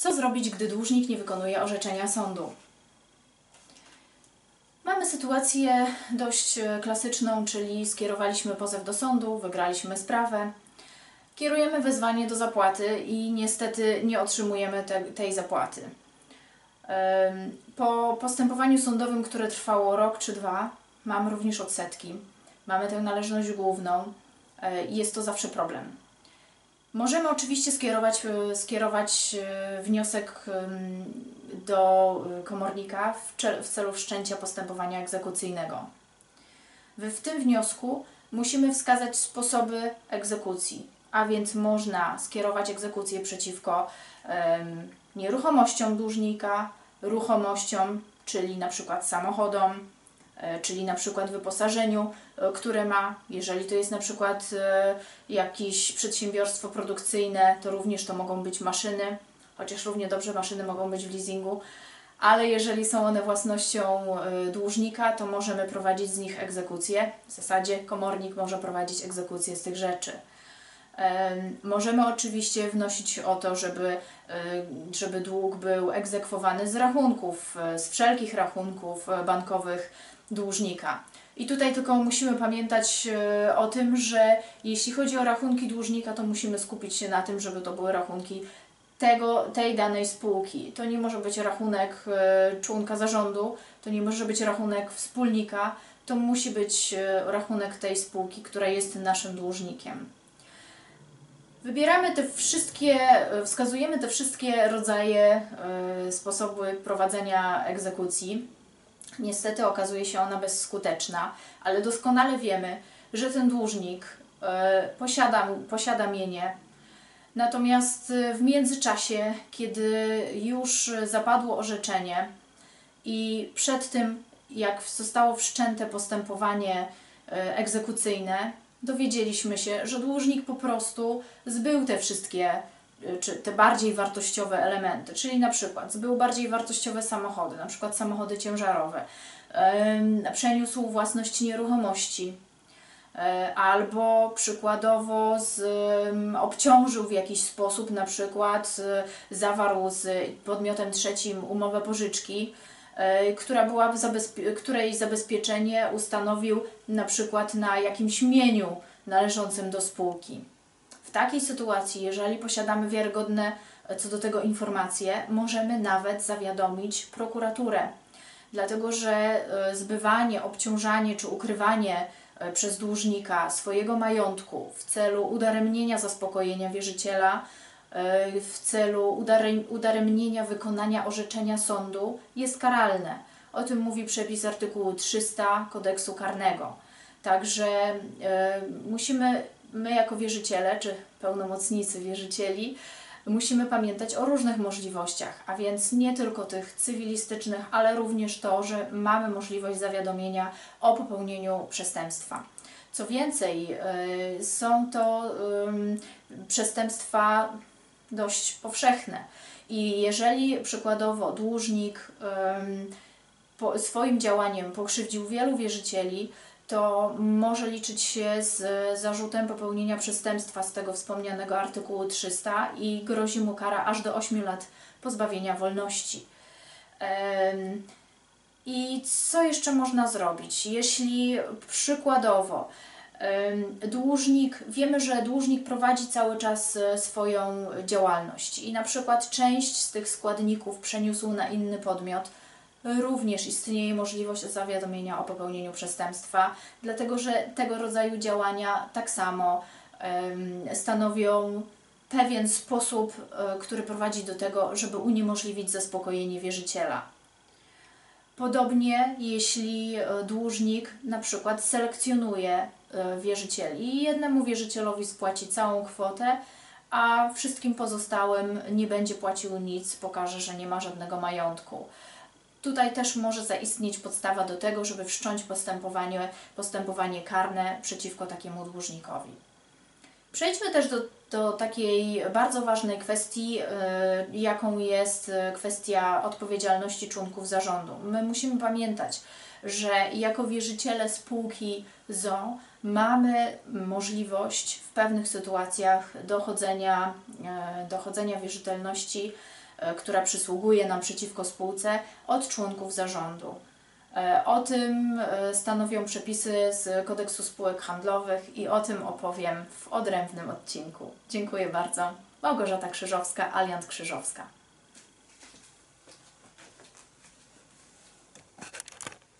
Co zrobić, gdy dłużnik nie wykonuje orzeczenia sądu? Mamy sytuację dość e, klasyczną, czyli skierowaliśmy pozew do sądu, wygraliśmy sprawę, kierujemy wezwanie do zapłaty i niestety nie otrzymujemy te, tej zapłaty. Po postępowaniu sądowym, które trwało rok czy dwa, mamy również odsetki, mamy tę należność główną e, i jest to zawsze problem. Możemy oczywiście skierować, e, skierować e, wniosek do e, komornika w, celu wszczęcia postępowania egzekucyjnego. W, tym wniosku musimy wskazać sposoby egzekucji, a więc można skierować egzekucję przeciwko nieruchomościom dłużnika, ruchomościom, czyli na przykład samochodom, czyli na przykład wyposażeniu, e, które ma, jeżeli to jest na przykład e, jakieś przedsiębiorstwo produkcyjne, to również to mogą być maszyny, chociaż równie dobrze maszyny mogą być w leasingu, ale jeżeli są one własnością dłużnika, to możemy prowadzić z nich egzekucję. W zasadzie komornik może prowadzić egzekucję z tych rzeczy. Em, Możemy oczywiście wnosić o to, żeby, żeby dług był egzekwowany z rachunków, z wszelkich rachunków bankowych dłużnika. I tutaj tylko musimy pamiętać y, o tym, że jeśli chodzi o rachunki dłużnika, to musimy skupić się na tym, żeby to były rachunki tego, tej danej spółki. To nie może być rachunek e, członka zarządu, to nie może być rachunek wspólnika, to musi być e, rachunek tej spółki, która jest naszym dłużnikiem. Wybieramy te wszystkie, e, wskazujemy te wszystkie rodzaje, e, sposoby prowadzenia egzekucji. Niestety okazuje się ona bezskuteczna, ale doskonale wiemy, że ten dłużnik e, posiada, posiada mienie, Natomiast y, w międzyczasie, kiedy już zapadło orzeczenie i przed tym, jak zostało wszczęte postępowanie y, egzekucyjne, dowiedzieliśmy się, że dłużnik po prostu zbył te wszystkie, czy te bardziej wartościowe elementy, czyli na przykład zbył bardziej wartościowe samochody, na przykład samochody ciężarowe, przeniósł własność nieruchomości, E, albo przykładowo z, obciążył w jakiś sposób, na przykład e, zawarł z podmiotem trzecim umowę pożyczki, która była zabezpie- której zabezpieczenie ustanowił na przykład na jakimś mieniu należącym do spółki. W takiej sytuacji, jeżeli posiadamy wiarygodne e, co do tego informacje, możemy nawet zawiadomić prokuraturę. Dlatego, że e, zbywanie, obciążanie czy ukrywanie e, przez dłużnika swojego majątku w celu udaremnienia zaspokojenia wierzyciela, w celu udarem- udaremnienia wykonania orzeczenia sądu jest karalne. O tym mówi przepis artykułu 300 kodeksu karnego. Także musimy, my jako wierzyciele, czy pełnomocnicy wierzycieli, musimy pamiętać o różnych możliwościach, a więc nie tylko tych cywilistycznych, ale również to, że mamy możliwość zawiadomienia o popełnieniu przestępstwa. Co więcej, y, są to przestępstwa dość powszechne. I jeżeli przykładowo dłużnik swoim działaniem pokrzywdził wielu wierzycieli, to może liczyć się z zarzutem popełnienia przestępstwa z tego wspomnianego artykułu 300 i grozi mu kara aż do 8 lat pozbawienia wolności. I co jeszcze można zrobić? Jeśli przykładowo dłużnik, wiemy, że dłużnik prowadzi cały czas e, swoją działalność i na przykład część z tych składników przeniósł na inny podmiot, również istnieje możliwość zawiadomienia o popełnieniu przestępstwa, dlatego że tego rodzaju działania tak samo stanowią pewien sposób, e, który prowadzi do tego, żeby uniemożliwić zaspokojenie wierzyciela. Podobnie, jeśli e, dłużnik na przykład selekcjonuje e, wierzycieli i jednemu wierzycielowi spłaci całą kwotę, a wszystkim pozostałym nie będzie płacił nic, pokaże, że nie ma żadnego majątku. Tutaj też może zaistnieć podstawa do tego, żeby wszcząć postępowanie, postępowanie karne przeciwko takiemu dłużnikowi. Przejdźmy też do, do takiej bardzo ważnej kwestii, yy, jaką jest yy, kwestia odpowiedzialności członków zarządu. My musimy pamiętać, że jako wierzyciele spółki ZO mamy możliwość w pewnych sytuacjach dochodzenia, yy, dochodzenia wierzytelności e, która przysługuje nam przeciwko spółce od członków zarządu. E, O tym e, stanowią przepisy z kodeksu spółek handlowych i o tym opowiem w odrębnym odcinku. Dziękuję bardzo. Małgorzata Krzyżowska, Aliant Krzyżowska.